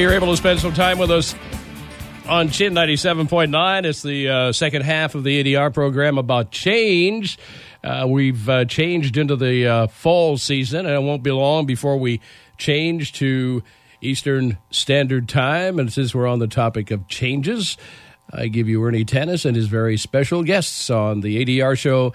You're able to spend some time with us on Chin 97.9. It's the uh, second half of the ADR program about change. Uh, we've uh, changed into the uh, fall season, and it won't be long before we change to Eastern Standard Time. And since we're on the topic of changes, I give you Ernie Tennis and his very special guests on the ADR show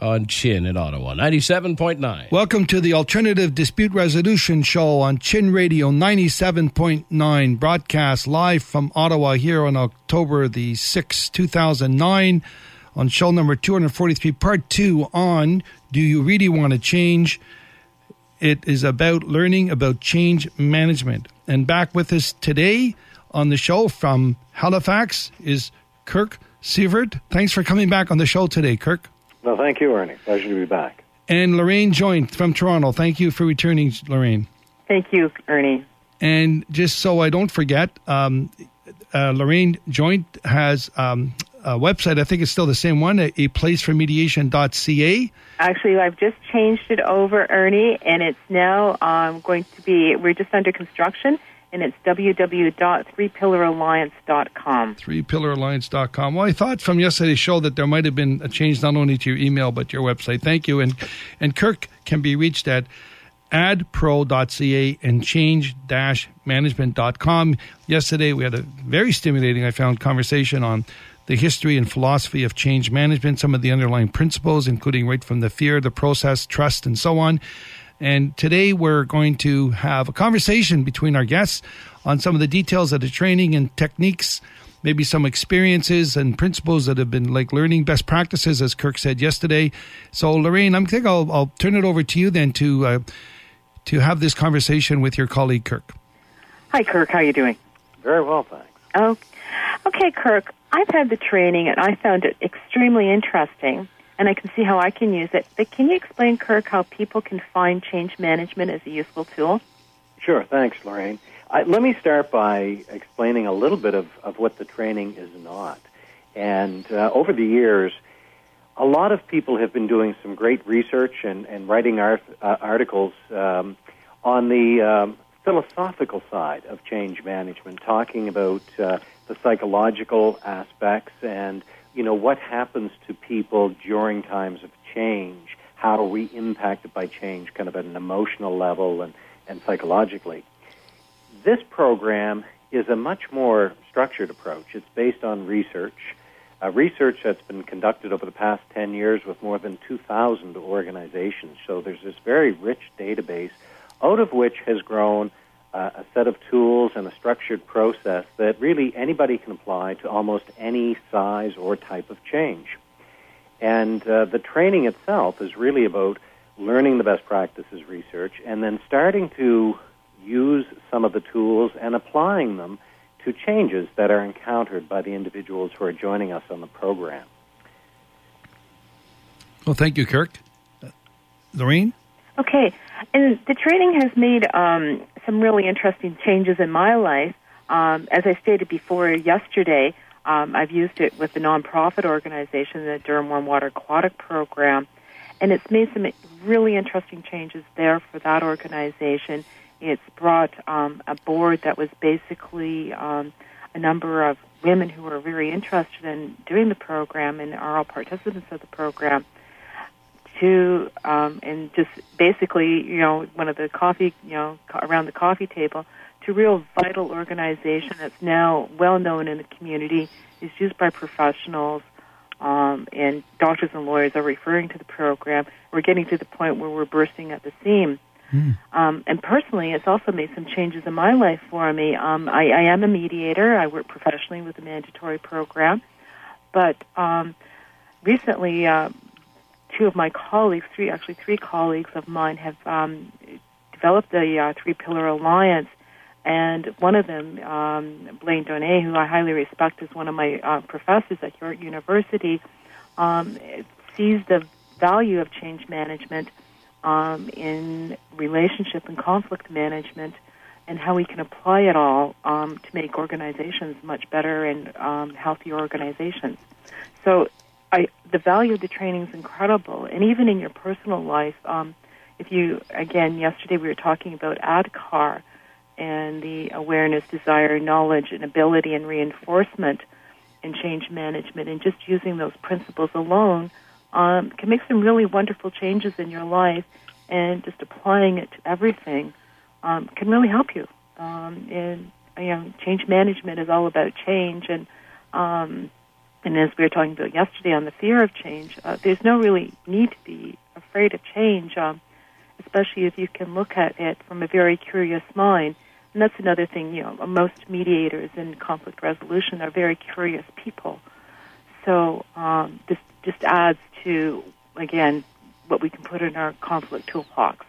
on Chin in Ottawa, 97.9. Welcome to the Alternative Dispute Resolution Show on Chin Radio 97.9, broadcast live from Ottawa here on October the 6th, 2009, on show number 243, part two on Do You Really Want to Change? It is about learning about change management. And back with us today on the show from Halifax is Kirk Severt. Thanks for coming back on the show today, Kirk. Well, thank you, Ernie. Pleasure to be back. And Loraine Joint from Toronto. Thank you for returning, Loraine. Thank you, Ernie. And just so I don't forget, um, uh, Loraine Joint has um, a website. I think it's still the same one, a, a placeformediation.ca. Actually, I've just changed it over, Ernie, and it's now um, going to be, we're just under construction, and it's www.threepillaralliance.com. Threepillaralliance.com. Well, I thought from yesterday's show that there might have been a change not only to your email but your website. Thank you. And and Kirk can be reached at adpro.ca and change-management.com. Yesterday we had a very stimulating, I found, conversation on the history and philosophy of change management, some of the underlying principles, including right from the fear, the process, trust, and so on. And today we're going to have a conversation between our guests on some of the details of the training and techniques, maybe some experiences and principles that have been like learning best practices, as Kirk said yesterday. So, Loraine, I'm think I'll, I'll turn it over to you then to uh, to have this conversation with your colleague Kirk. Hi, Kirk. How are you doing? Very well, thanks. Oh, okay, Kirk. I've had the training and I found it extremely interesting and I can see how I can use it. But can you explain, Kirk, how people can find change management as a useful tool? Sure. Thanks, Loraine. Uh, let me start by explaining a little bit of, of what the training is not. And uh, over the years, a lot of people have been doing some great research and, and writing art, uh, articles um, on the um, philosophical side of change management, talking about uh, the psychological aspects and you know, what happens to people during times of change? How are we impacted by change, kind of at an emotional level and, and psychologically? This program is a much more structured approach. It's based on research, research that's been conducted over the past 10 years with more than 2,000 organizations. So there's this very rich database out of which has grown uh, a set of tools and a structured process that really anybody can apply to almost any size or type of change. And uh, the training itself is really about learning the best practices research and then starting to use some of the tools and applying them to changes that are encountered by the individuals who are joining us on the program. Well, thank you, Kirk. Uh, Loraine? Okay, and the training has made um, some really interesting changes in my life. Um, as I stated before yesterday, um, I've used it with the nonprofit organization, the Durham Warm Water Aquatic Program, and it's made some really interesting changes there for that organization. It's brought um, a board that was basically um, a number of women who were very interested in doing the program and are all participants of the program to um, and just basically, you know, one of the coffee, you know, around the coffee table, to real vital organization that's now well known in the community, is used by professionals, um, and doctors and lawyers are referring to the program. We're getting to the point where we're bursting at the seam. Mm. Um, and personally, it's also made some changes in my life for me. Um, I, I am a mediator. I work professionally with the mandatory program, but um, recently, uh, two of my colleagues, three actually three colleagues of mine, have um, developed the uh, Three Pillar Alliance, and one of them, um, Blaine Donay, who I highly respect, is one of my uh, professors at York University, um, sees the value of change management um, in relationship and conflict management and how we can apply it all um, to make organizations much better and um, healthier organizations. So I, the value of the training is incredible, and even in your personal life, um, if you again yesterday we were talking about ADKAR, and the awareness, desire, knowledge, and ability and reinforcement and change management, and just using those principles alone um, can make some really wonderful changes in your life, and just applying it to everything um, can really help you. Um, and you know, change management is all about change, and um, and as we were talking about yesterday on the fear of change, uh, there's no really need to be afraid of change, um, especially if you can look at it from a very curious mind. And that's another thing, you know, most mediators in conflict resolution are very curious people. So um, this just adds to, again, what we can put in our conflict toolbox.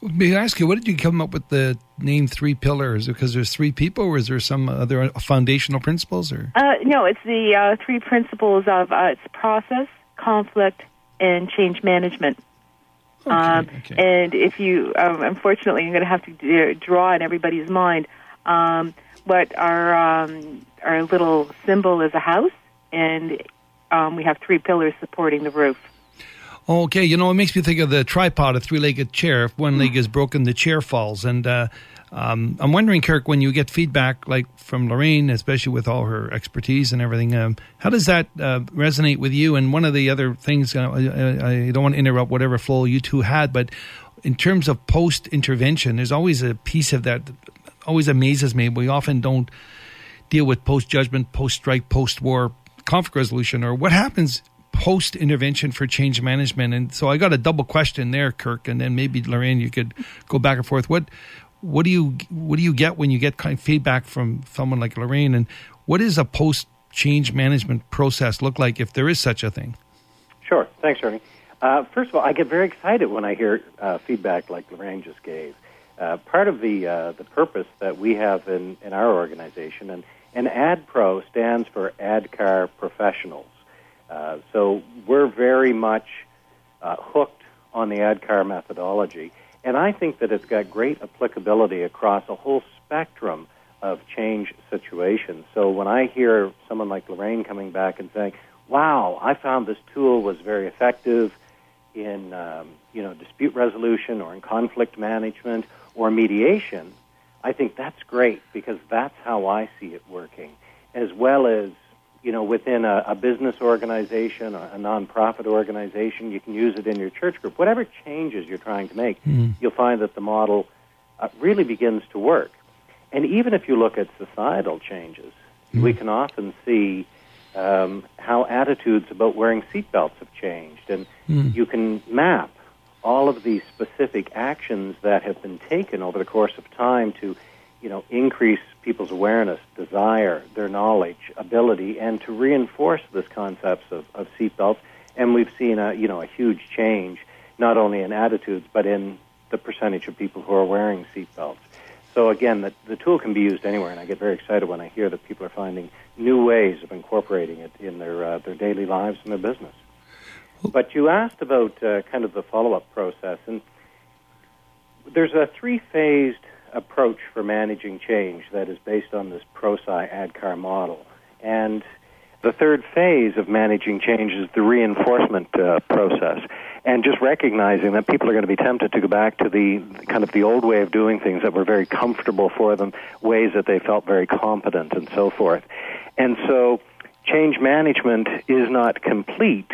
May I ask you, what did you come up with the name Three Pillars? Because there's three people, or is there some other foundational principles? Or uh, no, it's the uh, three principles of uh, it's process, conflict, and change management. Okay, um, okay. And if you, um, unfortunately, you're going to have to d- draw in everybody's mind um, what our um, our little symbol is a house, and um, we have three pillars supporting the roof. Okay, you know, it makes me think of the tripod, a three-legged chair. If one leg is broken, the chair falls. And uh, um, I'm wondering, Kirk, when you get feedback like from Loraine, especially with all her expertise and everything, um, how does that uh, resonate with you? And one of the other things, uh, I, I don't want to interrupt whatever flow you two had, but in terms of post-intervention, there's always a piece of that always amazes me. We often don't deal with post-judgment, post-strike, post-war conflict resolution, or what happens post intervention for change management. And so I got a double question there, Kirk, and then maybe Loraine, you could go back and forth. What what do you what do you get when you get kind of feedback from someone like Loraine, and what is a post change management process look like if there is such a thing? Sure. Thanks, Ernie. Uh, first of all, I get very excited when I hear uh, feedback like Loraine just gave. Uh, part of the uh, the purpose that we have in, in our organization, and, and ADPRO stands for ADKAR Professionals. Uh, so we're very much uh, hooked on the ADKAR methodology, and I think that it's got great applicability across a whole spectrum of change situations. So when I hear someone like Loraine coming back and saying, "Wow, I found this tool was very effective in um, you know dispute resolution or in conflict management or mediation," I think that's great because that's how I see it working, as well as you know, within a, a business organization or a nonprofit organization. You can use it in your church group. Whatever changes you're trying to make, Mm. you'll find that the model uh, really begins to work. And even if you look at societal changes, we can often see um, how attitudes about wearing seatbelts have changed, and you can map all of these specific actions that have been taken over the course of time to, you know, increase people's awareness, desire, their knowledge, ability, and to reinforce this concepts of, of seatbelts. And we've seen a, you know, a huge change, not only in attitudes, but in the percentage of people who are wearing seatbelts. So again, the, the tool can be used anywhere, and I get very excited when I hear that people are finding new ways of incorporating it in their uh, their daily lives and their business. But you asked about uh, kind of the follow up process, and there's a three phased approach for managing change that is based on this ProSci ADKAR model. And the third phase of managing change is the reinforcement uh, process. And just recognizing that people are going to be tempted to go back to the kind of the old way of doing things that were very comfortable for them, ways that they felt very competent and so forth. And so change management is not complete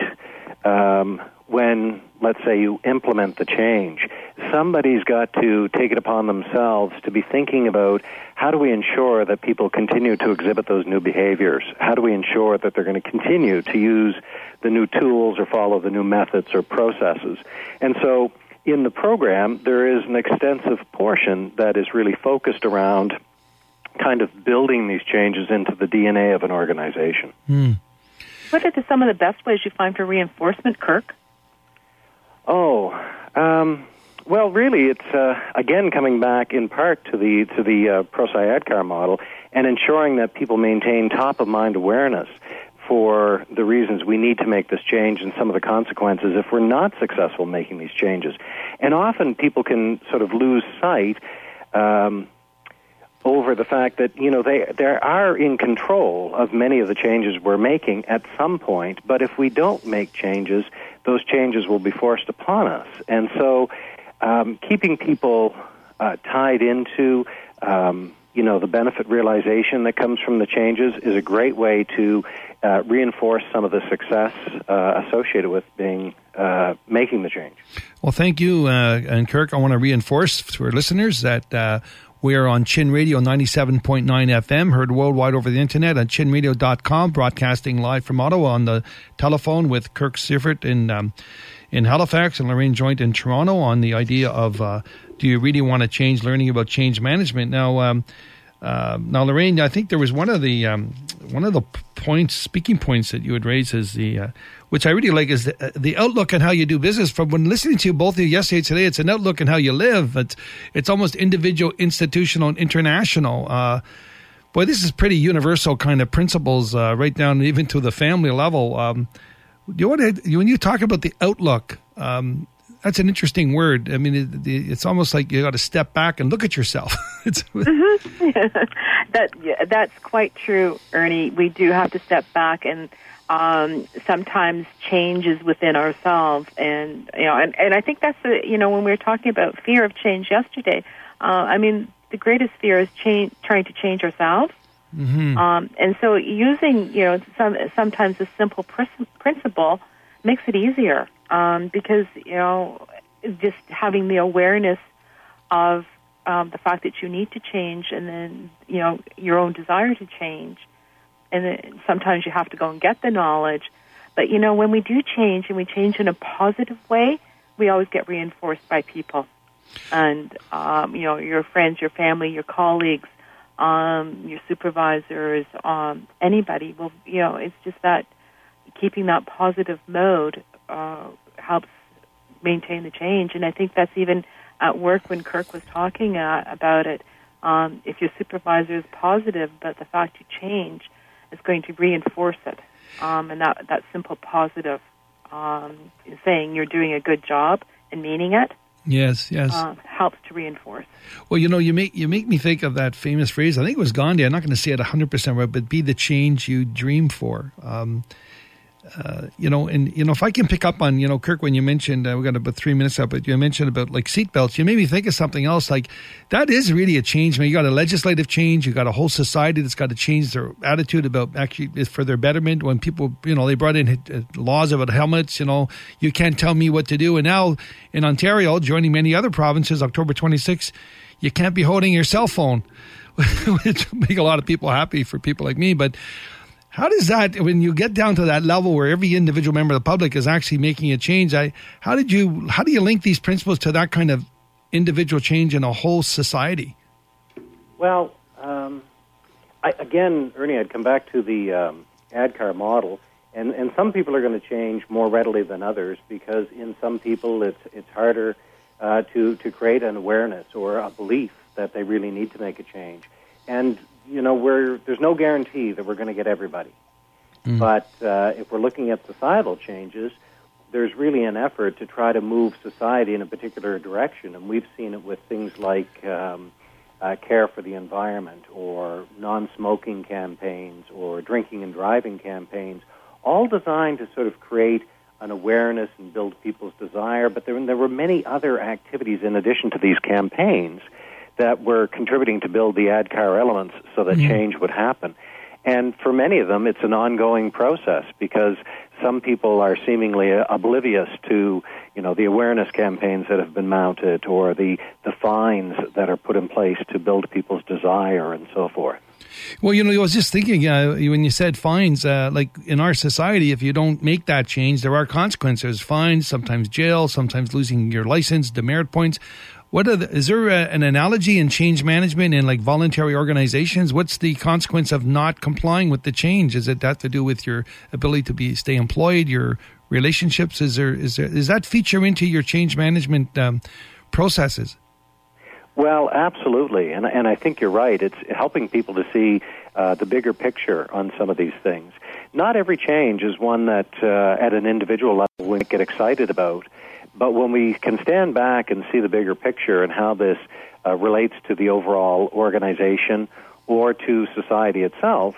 um, when, let's say, you implement the change. Somebody's got to take it upon themselves to be thinking about how do we ensure that people continue to exhibit those new behaviors? How do we ensure that they're going to continue to use the new tools or follow the new methods or processes? And so in the program, there is an extensive portion that is really focused around kind of building these changes into the DNA of an organization. Hmm. What are the, some of the best ways you find for reinforcement, Kirk? Oh, um, well, really, it's uh, again coming back in part to the to the uh, ProSci model and ensuring that people maintain top of mind awareness for the reasons we need to make this change and some of the consequences if we're not successful making these changes. And often people can sort of lose sight. Um, over the fact that you know they they are in control of many of the changes we're making at some point, but if we don't make changes, those changes will be forced upon us. And so, um, keeping people uh, tied into um, you know, the benefit realization that comes from the changes is a great way to uh, reinforce some of the success uh, associated with being uh, making the change. Well, thank you, uh, and Kirk. I want to reinforce for listeners that uh, we are on Chin Radio 97.9 FM, heard worldwide over the internet at chinradio.com, broadcasting live from Ottawa on the telephone with Kirk Severt in, um, in Halifax and Loraine Joint in Toronto on the idea of uh, do you really want to change, learning about change management. Now, um, uh, now, Loraine, I think there was one of the um, one of the points, speaking points that you had raised is the, uh, which I really like, is the, uh, the, outlook on how you do business. From when listening to you both of you yesterday today, it's an outlook on how you live. It's it's almost individual, institutional, and international. Uh, boy, this is pretty universal kind of principles, uh, right down even to the family level. Um, you want to, when you talk about the outlook. Um, that's an interesting word. I mean, it, it's almost like you got to step back and look at yourself. mm-hmm. that yeah, that's quite true, Ernie. We do have to step back, and um, sometimes change is within ourselves. And you know, and, and I think that's the you know when we were talking about fear of change yesterday. Uh, I mean, the greatest fear is change, trying to change ourselves. Mm-hmm. Um, and so, using you know some sometimes a simple pr- principle makes it easier um, because you know just having the awareness of um, the fact that you need to change, and then you know your own desire to change, and sometimes you have to go and get the knowledge. But you know when we do change and we change in a positive way, we always get reinforced by people, and um, you know your friends, your family, your colleagues, um, your supervisors, um, anybody will. You know it's just that keeping that positive mode uh, helps maintain the change. And I think that's even at work when Kirk was talking uh, about it. Um, if your supervisor is positive, but the fact you change is going to reinforce it. Um, and that, that simple positive um, saying you're doing a good job and meaning it. Yes, yes. Uh, helps to reinforce. Well, you know, you make you make me think of that famous phrase. I think it was Gandhi. I'm not going to say it 100 percent right, but be the change you dream for. Um, uh, you know, and you know, if I can pick up on, you know, Kirk, when you mentioned uh, we got about three minutes up, but you mentioned about like seatbelts, you made me think of something else. Like that is really a change. I mean, you got a legislative change, you got a whole society that's got to change their attitude about actually for their betterment. When people, you know, they brought in uh, laws about helmets. You know, you can't tell me what to do. And now in Ontario, joining many other provinces, October 26th, you can't be holding your cell phone, which make a lot of people happy for people like me, but how does that, when you get down to that level where every individual member of the public is actually making a change, I, how did you, how do you link these principles to that kind of individual change in a whole society? Well, um, I, again, Ernie, I'd come back to the um, ADKAR model, and, and some people are going to change more readily than others because in some people it's it's harder uh, to to create an awareness or a belief that they really need to make a change, and you know, we're, there's no guarantee that we're going to get everybody. Mm. But uh, if we're looking at societal changes, there's really an effort to try to move society in a particular direction, and we've seen it with things like um, uh, care for the environment, or non-smoking campaigns, or drinking and driving campaigns, all designed to sort of create an awareness and build people's desire. But there, there were many other activities in addition to these campaigns that were contributing to build the ADKAR elements so that mm-hmm. change would happen. And for many of them, it's an ongoing process because some people are seemingly oblivious to, you know, the awareness campaigns that have been mounted or the, the fines that are put in place to build people's desire and so forth. Well, you know, I was just thinking uh, when you said fines, uh, like in our society, if you don't make that change, there are consequences fines, sometimes jail, sometimes losing your license, demerit points. What the, is there a, an analogy in change management in like voluntary organizations? What's the consequence of not complying with the change? Is it that to do with your ability to be stay employed, your relationships? Is there is there is that feature into your change management um, processes? Well, absolutely, and and I think you're right. It's helping people to see uh, the bigger picture on some of these things. Not every change is one that, uh, at an individual level, we get excited about. But when we can stand back and see the bigger picture and how this uh, relates to the overall organization or to society itself,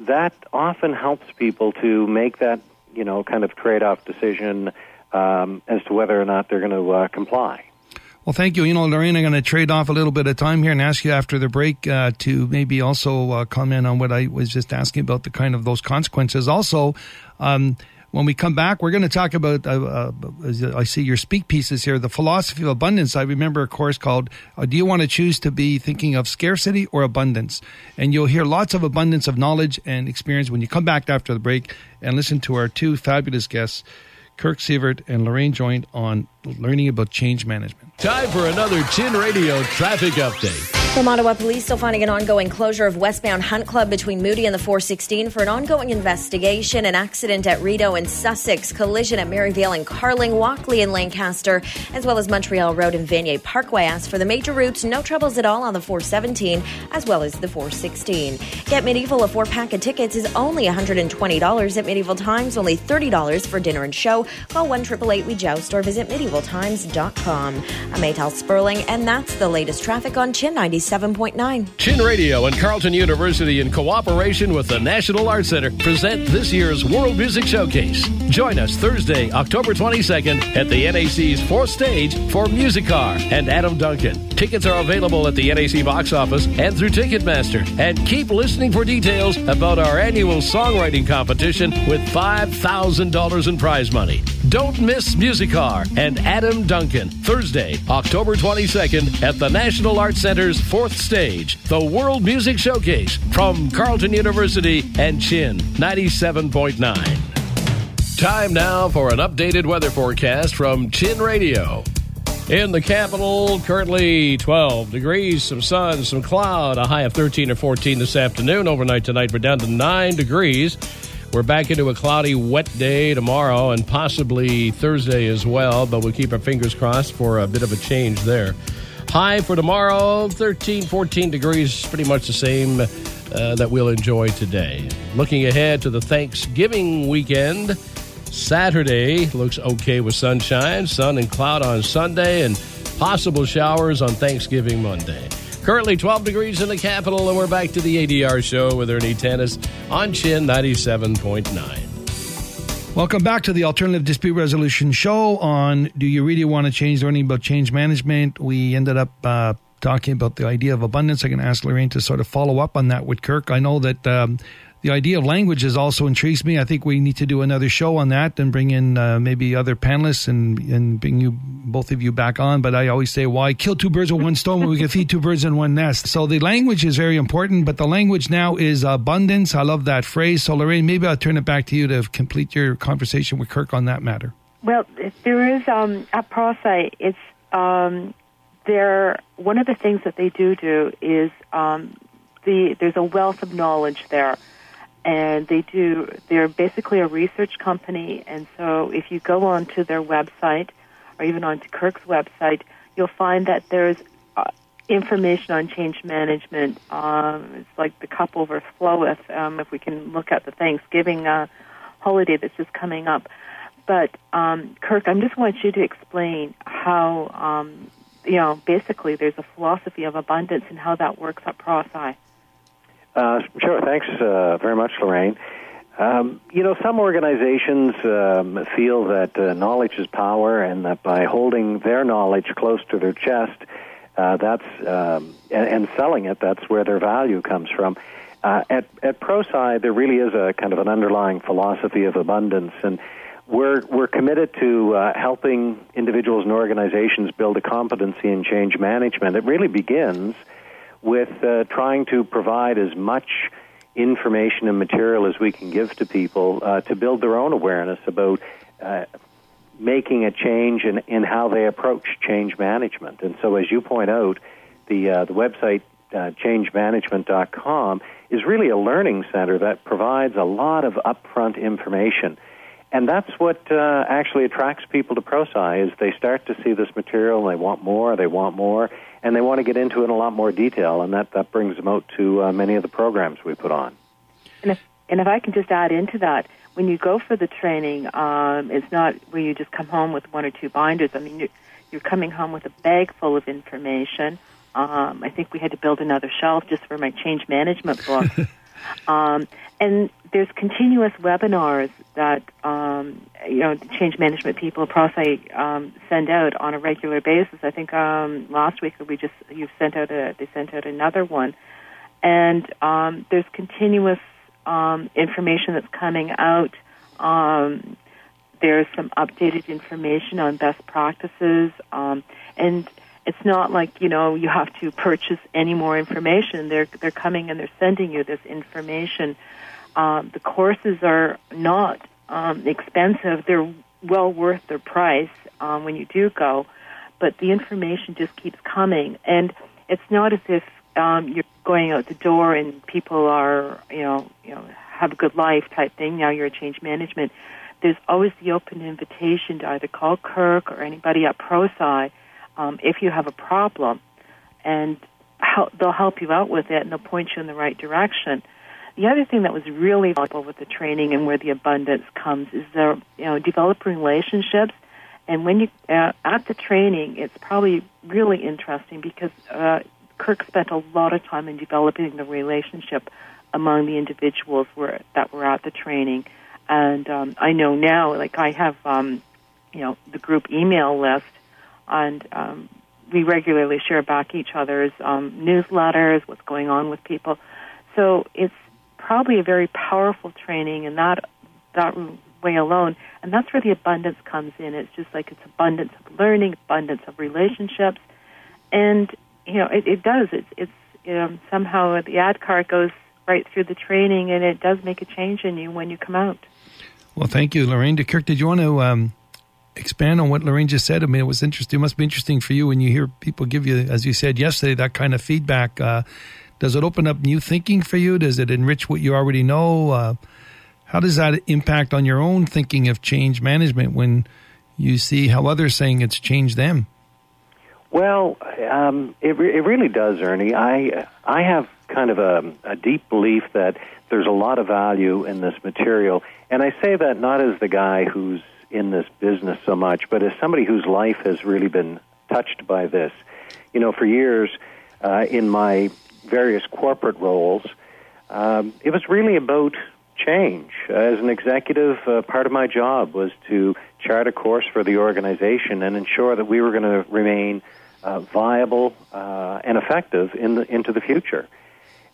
that often helps people to make that, you know, kind of trade-off decision um, as to whether or not they're going to uh, comply. Well, thank you. You know, Loraine, I'm going to trade off a little bit of time here and ask you after the break uh, to maybe also uh, comment on what I was just asking about the kind of those consequences. Also, um, when we come back, we're going to talk about, uh, uh, I see your speak pieces here, the philosophy of abundance. I remember a course called uh, Do You Want to Choose to Be Thinking of Scarcity or Abundance? And you'll hear lots of abundance of knowledge and experience when you come back after the break and listen to our two fabulous guests. Kirk Severt and Loraine Joint on learning about change management. Time for another Chin Radio traffic update. From Ottawa Police still finding an ongoing closure of westbound Hunt Club between Moody and the 416 for an ongoing investigation. An accident at Rideau and Sussex, collision at Maryvale and Carling, Walkley and Lancaster, as well as Montreal Road and Vanier Parkway. As for the major routes, no troubles at all on the 417 as well as the 416. Get Medieval a four pack of tickets is only $120 at Medieval Times, only $30 for dinner and show. Call 1 888 We Joust or visit medievaltimes.com. I'm Maytal Sperling, and that's the latest traffic on Chin 90. 97.9. Chin Radio and Carleton University, in cooperation with the National Arts Center, present this year's World Music Showcase. Join us Thursday, October 22nd at the NAC's fourth stage for Musicar and Adam Duncan. Tickets are available at the NAC box office and through Ticketmaster. And keep listening for details about our annual songwriting competition with $5,000 in prize money. Don't miss Musicar and Adam Duncan, Thursday, October 22nd at the National Arts Center's fourth stage, the World Music Showcase from Carleton University and Chin 97.9. Time now for an updated weather forecast from Chin Radio. In the capital, currently 12 degrees, some sun, some cloud, a high of 13 or 14 this afternoon. Overnight tonight, we're down to 9 degrees. We're back into a cloudy, wet day tomorrow and possibly Thursday as well, but we'll keep our fingers crossed for a bit of a change there. High for tomorrow, 13, 14 degrees, pretty much the same uh, that we'll enjoy today. Looking ahead to the Thanksgiving weekend, Saturday looks okay with sunshine, sun and cloud on Sunday, and possible showers on Thanksgiving Monday. Currently 12 degrees in the capital, and we're back to the ADR show with Ernie Tennis on Chin 97.9. Welcome back to the Alternative Dispute Resolution Show on Do You Really Want to Change Learning About Change Management? We ended up uh, talking about the idea of abundance. I can ask Loraine to sort of follow up on that with Kirk. I know that um, the idea of languages also intrigues me. I think we need to do another show on that and bring in uh, maybe other panelists and, and bring you both of you back on. But I always say, why kill two birds with one stone when we can feed two birds in one nest? So the language is very important, but the language now is abundance. I love that phrase. So Loraine, maybe I'll turn it back to you to complete your conversation with Kirk on that matter. Well, there is um, at ProSci. It's um, there. One of the things that they do do is um, the there's a wealth of knowledge there and they do they're basically a research company. And so if you go onto their website or even onto kirk's website you'll find that there's uh, information on change management. Um, it's like the cup overfloweth um, if we can look at the thanksgiving uh, holiday that's just coming up. But um, kirk i just want you to explain how um, you know basically there's a philosophy of abundance and how that works at ProSci uh, sure. Thanks uh, very much, Loraine. Um, you know, some organizations um, feel that uh, knowledge is power, and that by holding their knowledge close to their chest, uh, that's um, and, and, selling it, that's where their value comes from. Uh, at at ProSci, there really is a kind of an underlying philosophy of abundance, and we're we're committed to uh, helping individuals and organizations build a competency in change management. It really begins with uh, trying to provide as much information and material as we can give to people uh, to build their own awareness about uh, making a change in, in how they approach change management. And so, as you point out, the uh, the website uh, changemanagement.com is really a learning center that provides a lot of upfront information. And that's what uh, actually attracts people to ProSci is they start to see this material and they want more, they want more, and they want to get into it in a lot more detail, and that, that brings them out to uh, many of the programs we put on. And if, and if I can just add into that, when you go for the training, um, it's not where you just come home with one or two binders. I mean, you're, you're coming home with a bag full of information. Um, I think we had to build another shelf just for my change management book. um, and there's continuous webinars that um, you know change management people across I um, send out on a regular basis. I think um, last week we just you've sent out a they sent out another one, and um, there's continuous um, information that's coming out. Um, there's some updated information on best practices, um, and it's not like you know you have to purchase any more information. They're they're coming and they're sending you this information. Um, the courses are not um, expensive. They're well worth their price um, when you do go, but the information just keeps coming, and it's not as if um, you're going out the door and people are you know you know have a good life type thing. Now you're a change management. There's always the open invitation to either call Kirk or anybody at ProSci um, if you have a problem, and help, they'll help you out with it and they'll point you in the right direction. The other thing that was really valuable with the training and where the abundance comes is the you know developing relationships. And when you uh, at the training, it's probably really interesting because uh, Kirk spent a lot of time in developing the relationship among the individuals were, that were at the training. And um, I know now, like I have, um, you know, the group email list, and um, we regularly share back each other's um, newsletters, what's going on with people. So it's probably a very powerful training and that that way alone, and that's where the abundance comes in. It's just like it's abundance of learning, abundance of relationships, and you know it, it does. It's it's um, somehow the ADKAR goes right through the training, and it does make a change in you when you come out. Well, thank you, Loraine. Kirk, did you want to um, expand on what Loraine just said? I mean, it was interesting. It must be interesting for you when you hear people give you, as you said yesterday, that kind of feedback. Uh, does it open up new thinking for you? Does it enrich what you already know? Uh, how does that impact on your own thinking of change management when you see how others saying it's changed them? Well, um, it, re- it really does, Ernie. I I have kind of a, a deep belief that there's a lot of value in this material, and I say that not as the guy who's in this business so much, but as somebody whose life has really been touched by this. You know, for years uh, in my various corporate roles, um, it was really about change. As an executive, uh, part of my job was to chart a course for the organization and ensure that we were going to remain uh, viable uh, and effective in the, into the future.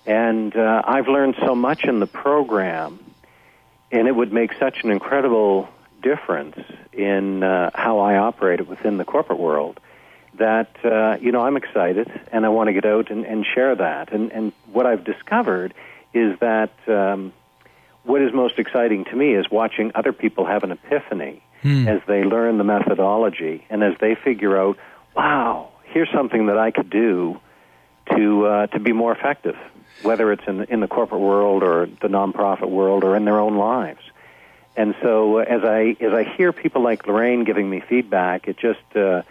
And uh, I've learned so much in the program, and it would make such an incredible difference in uh, how I operate within the corporate world that uh, you know I'm excited and I want to get out and, and share that. And, and what I've discovered is that um, what is most exciting to me is watching other people have an epiphany hmm. as they learn the methodology and as they figure out, wow, here's something that I could do to uh, to be more effective, whether it's in the, in the corporate world or the nonprofit world or in their own lives. And so, uh, as I as I hear people like Loraine giving me feedback, it just uh,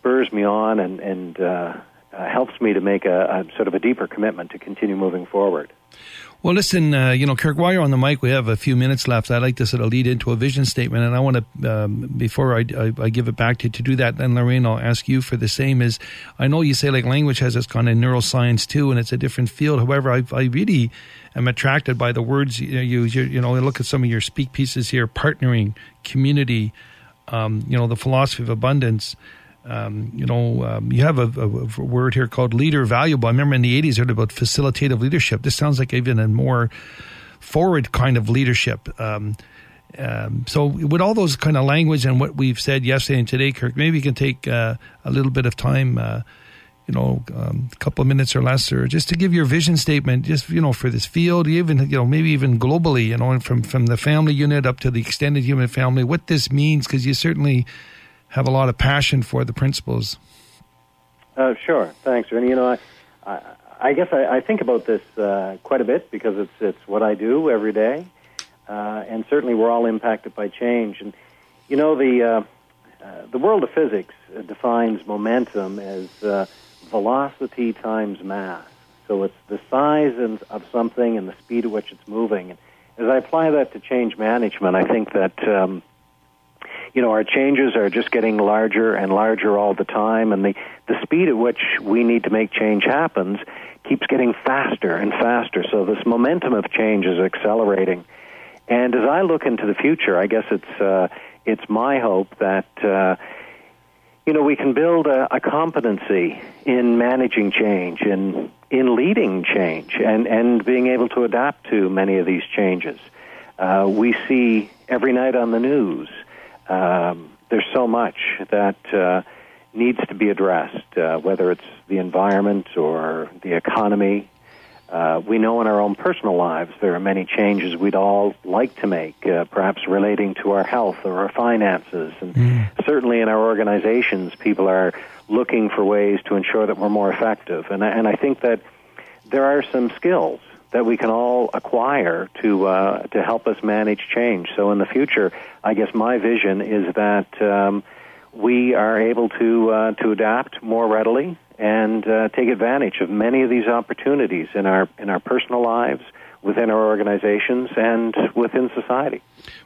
spurs me on and and uh, uh, helps me to make a, a sort of a deeper commitment to continue moving forward. Well, listen, uh, you know, Kirk, while you're on the mic, we have a few minutes left. I'd like to sort of lead into a vision statement, and I want to, um, before I, I, I, give it back to you to do that, then Loraine, I'll ask you for the same. Is I know you say like language has this kind of neuroscience too, and it's a different field. However, I, I really am attracted by the words you use. You, you know, look at some of your speak pieces here: partnering, community, um, you know, the philosophy of abundance. Um, you know, um, you have a, a, word here called leader valuable. I remember in the 80s, I heard about facilitative leadership. This sounds like even a more forward kind of leadership. Um, um so, with all those kind of language and what we've said yesterday and today, Kirk, maybe you can take uh, a little bit of time, uh, you know, um, a couple of minutes or less, or just to give your vision statement, just you know, for this field, even you know, maybe even globally, you know, from from the family unit up to the extended human family, what this means, because you certainly have a lot of passion for the principles. Uh, sure, thanks, Ernie. You know, I, I, I guess I, I, think about this uh, quite a bit because it's it's what I do every day, uh, and certainly we're all impacted by change. And you know, the uh, uh, the world of physics defines momentum as uh, velocity times mass. So it's the size and, of something and the speed at which it's moving. And as I apply that to change management, I think that um, you know, our changes are just getting larger and larger all the time, and the, the speed at which we need to make change happens keeps getting faster and faster. So this momentum of change is accelerating. And as I look into the future, I guess it's uh, it's my hope that uh, you know we can build a, a competency in managing change, in in leading change, and and being able to adapt to many of these changes. Uh, we see every night on the news. Um, there's so much that uh, needs to be addressed, uh, whether it's the environment or the economy, uh, we know in our own personal lives there are many changes we'd all like to make, uh, perhaps relating to our health or our finances. And mm. certainly in our organizations, people are looking for ways to ensure that we're more effective. And, and I think that there are some skills that we can all acquire to uh, to help us manage change. So in the future, I guess my vision is that um, we are able to uh, to adapt more readily and uh, take advantage of many of these opportunities in our in our personal lives, within our organizations, and within society.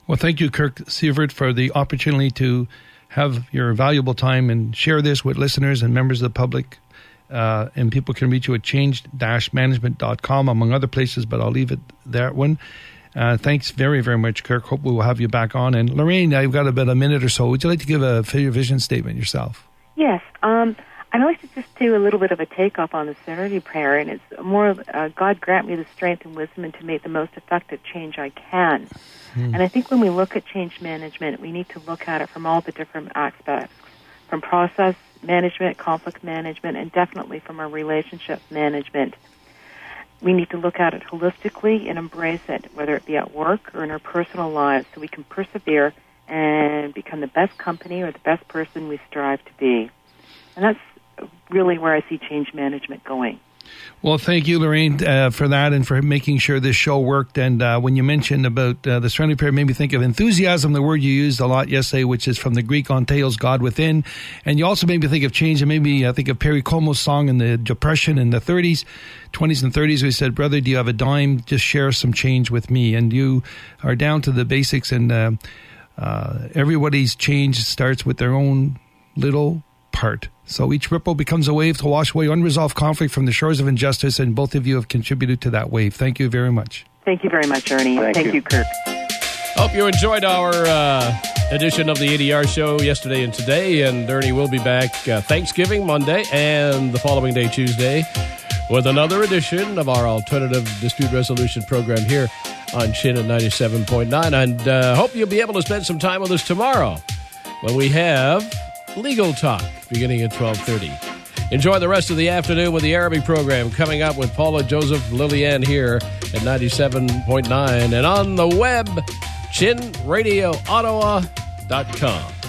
Well, thank you, Kirk Severt, for the opportunity to have your valuable time and share this with listeners and members of the public. Uh, and people can reach you at change-management.com, among other places, but I'll leave it that one. Uh, thanks very, very much, Kirk. Hope we will have you back on. And Loraine, I've got about a minute or so. Would you like to give a vision statement yourself? Yes. Um, I'd like to just do a little bit of a takeoff on the Serenity Prayer, and it's more uh, God grant me the strength and wisdom and to make the most effective change I can. Hmm. And I think when we look at change management, we need to look at it from all the different aspects, from process management, conflict management, and definitely from our relationship management. We need to look at it holistically and embrace it, whether it be at work or in our personal lives, so we can persevere and become the best company or the best person we strive to be. And that's really where I see change management going. Well, thank you, Loraine, uh, for that and for making sure this show worked. And uh, when you mentioned about uh, the Serenity Prayer, made me think of enthusiasm, the word you used a lot yesterday, which is from the Greek "entheos," God within. And you also made me think of change, and maybe I think of Perry Como's song in the Depression in the 30s, 20s, and 30s. We said, "Brother, do you have a dime? Just share some change with me." And you are down to the basics, and uh, uh, everybody's change starts with their own little part. So each ripple becomes a wave to wash away unresolved conflict from the shores of injustice, and both of you have contributed to that wave. Thank you very much. Thank you very much, Ernie. Thank, Thank you. you. Kirk. Hope you enjoyed our uh, edition of the ADR show yesterday and today. And Ernie will be back uh, Thanksgiving Monday and the following day, Tuesday, with another edition of our alternative dispute resolution program here on Chin at 97.9. And uh, hope you'll be able to spend some time with us tomorrow when we have Legal Talk beginning at 12:30. Enjoy the rest of the afternoon with the Arabic program coming up with Paula Joseph Lillian here at 97.9 and on the web chinradioottawa.com.